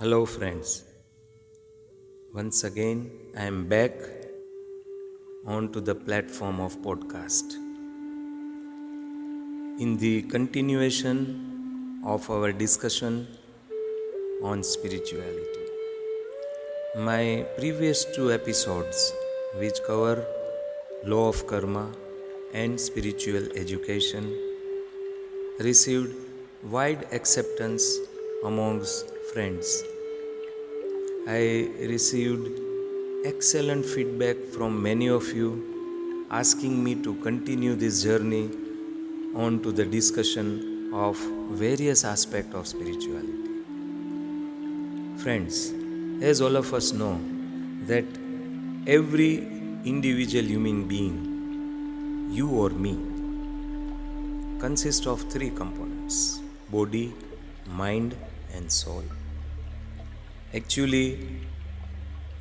Hello, friends. Once again, I am back onto the platform of podcast. In the continuation of our discussion on spirituality, my previous two episodes, which cover law of karma and spiritual education, received wide acceptance amongst friends. I received excellent feedback from many of you asking me to continue this journey on to the discussion of various aspects of spirituality. Friends, as all of us know that every individual human being, you or me, consists of three components body, mind, and soul. Actually,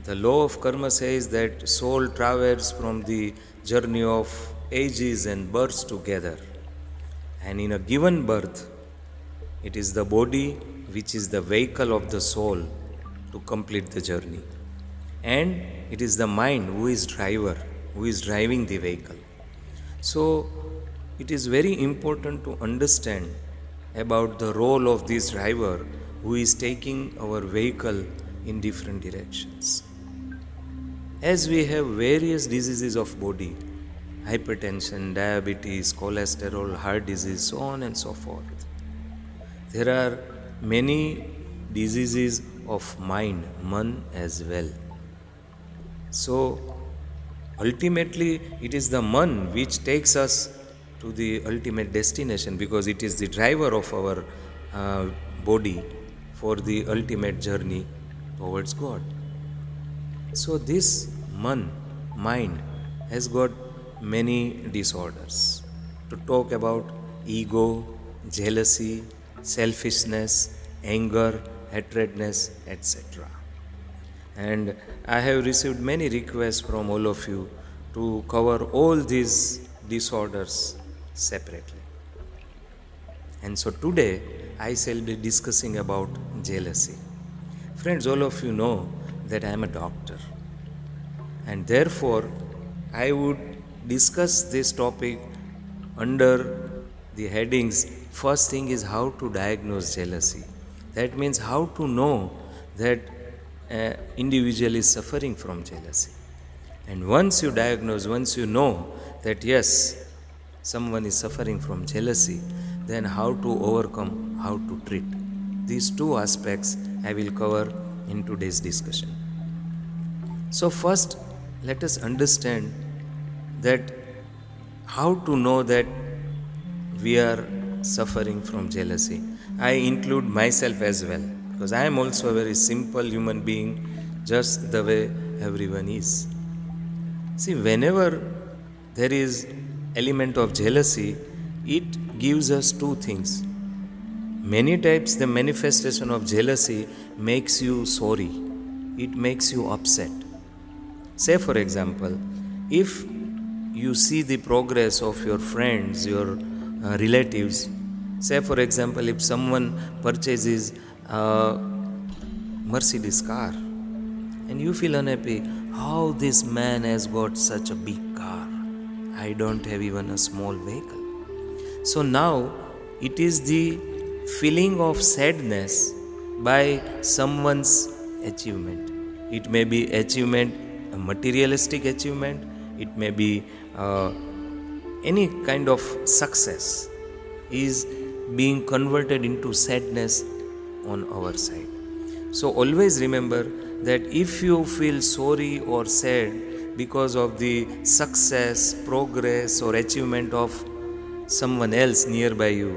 the law of karma says that soul travels from the journey of ages and births together. And in a given birth, it is the body which is the vehicle of the soul to complete the journey. And it is the mind who is driver, who is driving the vehicle. So it is very important to understand about the role of this driver who is taking our vehicle in different directions. As we have various diseases of body, hypertension, diabetes, cholesterol, heart disease, so on and so forth. There are many diseases of mind, man as well. So ultimately it is the man which takes us to the ultimate destination because it is the driver of our uh, body for the ultimate journey towards God. So, this man, mind, has got many disorders. To talk about ego, jealousy, selfishness, anger, hatredness, etc. And I have received many requests from all of you to cover all these disorders separately. And so today I shall be discussing about jealousy. Friends, all of you know that I am a doctor. And therefore, I would discuss this topic under the headings first thing is how to diagnose jealousy. That means how to know that an individual is suffering from jealousy. And once you diagnose, once you know that yes, someone is suffering from jealousy, then how to overcome, how to treat. These two aspects I will cover in today's discussion. So, first, let us understand that how to know that we are suffering from jealousy. I include myself as well because I am also a very simple human being, just the way everyone is. See, whenever there is element of jealousy, it gives us two things. Many times, the manifestation of jealousy makes you sorry, it makes you upset. Say, for example, if you see the progress of your friends, your uh, relatives, say, for example, if someone purchases a Mercedes car and you feel unhappy, how this man has got such a big car I don't have even a small vehicle. So now it is the feeling of sadness by someone's achievement. It may be achievement, a materialistic achievement, it may be uh, any kind of success is being converted into sadness on our side. So always remember that if you feel sorry or sad because of the success, progress, or achievement of someone else nearby you,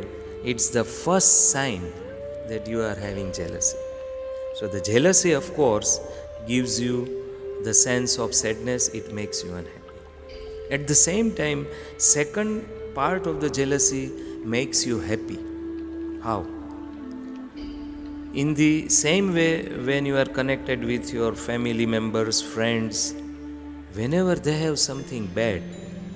it's the first sign that you are having jealousy. So, the jealousy, of course, gives you the sense of sadness, it makes you unhappy. At the same time, second part of the jealousy makes you happy. How? In the same way, when you are connected with your family members, friends, whenever they have something bad,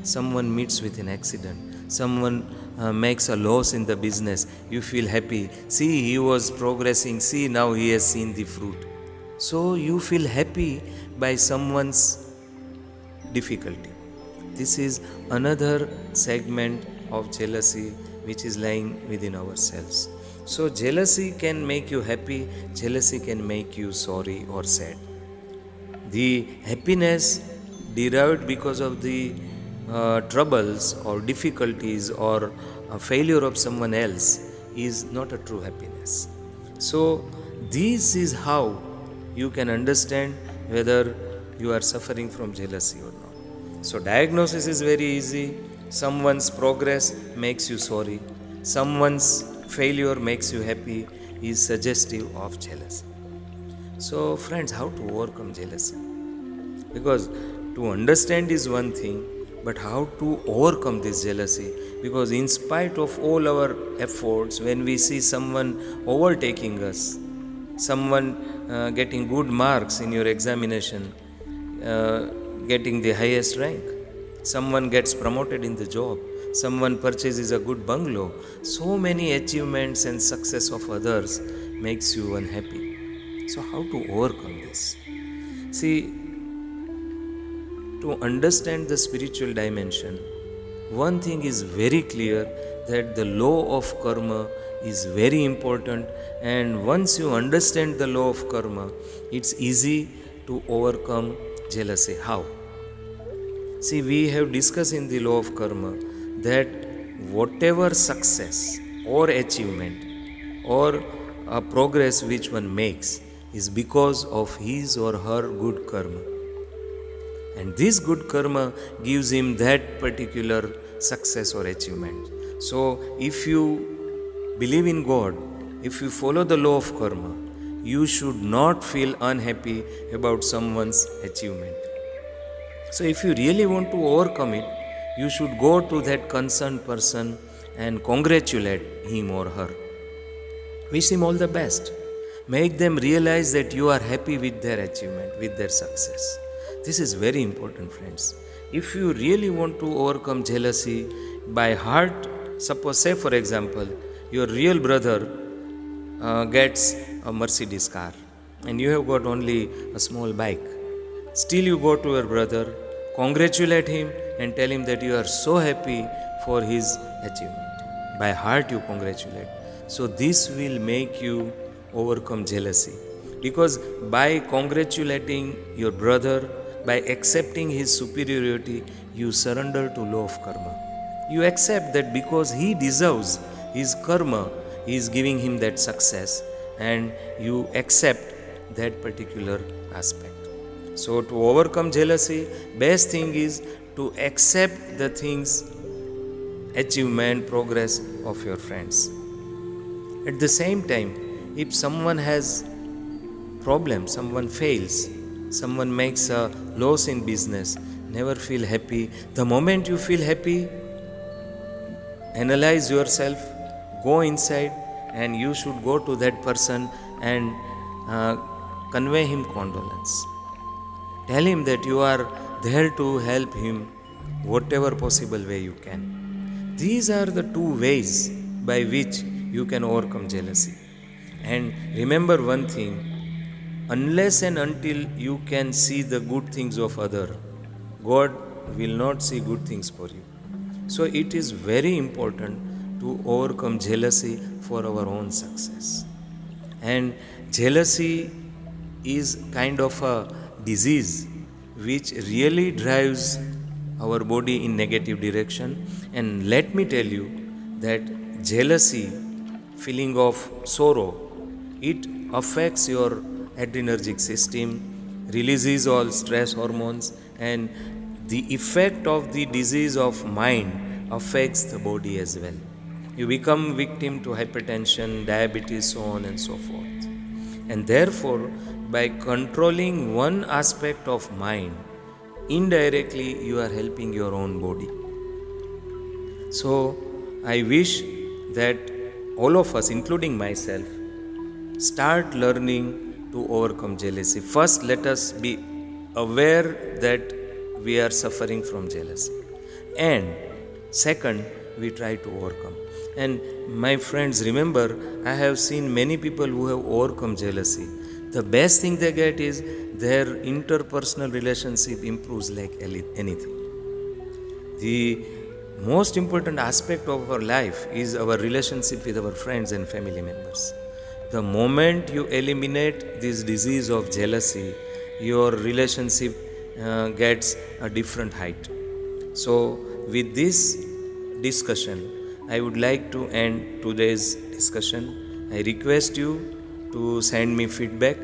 someone meets with an accident, someone uh, makes a loss in the business, you feel happy. See, he was progressing. See, now he has seen the fruit. So you feel happy by someone's difficulty. This is another segment of jealousy which is lying within ourselves. So, jealousy can make you happy, jealousy can make you sorry or sad. The happiness derived because of the uh, troubles or difficulties or failure of someone else is not a true happiness. So, this is how you can understand whether you are suffering from jealousy or not. So, diagnosis is very easy. Someone's progress makes you sorry, someone's failure makes you happy, is suggestive of jealousy. So, friends, how to overcome jealousy? Because to understand is one thing, but how to overcome this jealousy? Because in spite of all our efforts when we see someone overtaking us someone uh, getting good marks in your examination uh, getting the highest rank someone gets promoted in the job someone purchases a good bungalow so many achievements and success of others makes you unhappy. So how to overcome this? See to understand the spiritual dimension, one thing is very clear that the law of karma is very important, and once you understand the law of karma, it's easy to overcome jealousy. How? See, we have discussed in the law of karma that whatever success or achievement or progress which one makes is because of his or her good karma and this good karma gives him that particular success or achievement. So, if you believe in God, if you follow the law of karma, you should not feel unhappy about someone's achievement. So, if you really want to overcome it, you should go to that concerned person and congratulate him or her. Wish him all the best. Make them realize that you are happy with their achievement, with their success. This is very important, friends. If you really want to overcome jealousy by heart, suppose, say, for example, your real brother uh, gets a Mercedes car and you have got only a small bike. Still, you go to your brother, congratulate him, and tell him that you are so happy for his achievement. By heart, you congratulate. So, this will make you overcome jealousy because by congratulating your brother by accepting his superiority, you surrender to law of karma. You accept that because he deserves his karma, he is giving him that success, and you accept that particular aspect. So to overcome jealousy, best thing is to accept the things, achievement, progress of your friends. At the same time, if someone has problem, someone fails, someone makes a loss in business, never feel happy. The moment you feel happy, analyze yourself, go inside, and you should go to that person and uh, convey him condolence. Tell him that you are there to help him whatever possible way you can. These are the two ways by which you can overcome jealousy. And remember one thing unless and until you can see the good things of other god will not see good things for you. So it is very important to overcome jealousy for our own success. And jealousy is kind of a disease which really drives our body in negative direction. And let me tell you that jealousy feeling of sorrow it affects your adrenergic system, releases all stress hormones, and the effect of the disease of mind affects the body as well. You become victim to hypertension, diabetes, so on and so forth. And therefore, by controlling one aspect of mind, indirectly you are helping your own body. So, I wish that all of us, including myself, start learning to overcome jealousy. First, let us be aware that we are suffering from jealousy. And second, we try to overcome. And my friends, remember, I have seen many people who have overcome jealousy. The best thing they get is their interpersonal relationship improves like anything. The most important aspect of our life is our relationship with our friends and family members. The moment you eliminate this disease of jealousy, your relationship uh, gets a different height. So, with this discussion, I would like to end today's discussion. I request you to send me feedback.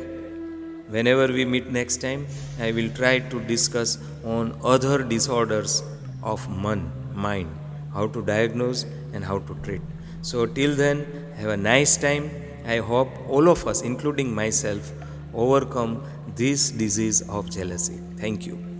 Whenever we meet next time, I will try to discuss on other disorders of man, mind, how to diagnose and how to treat. So, till then, have a nice time. I hope all of us, including myself, overcome this disease of jealousy. Thank you.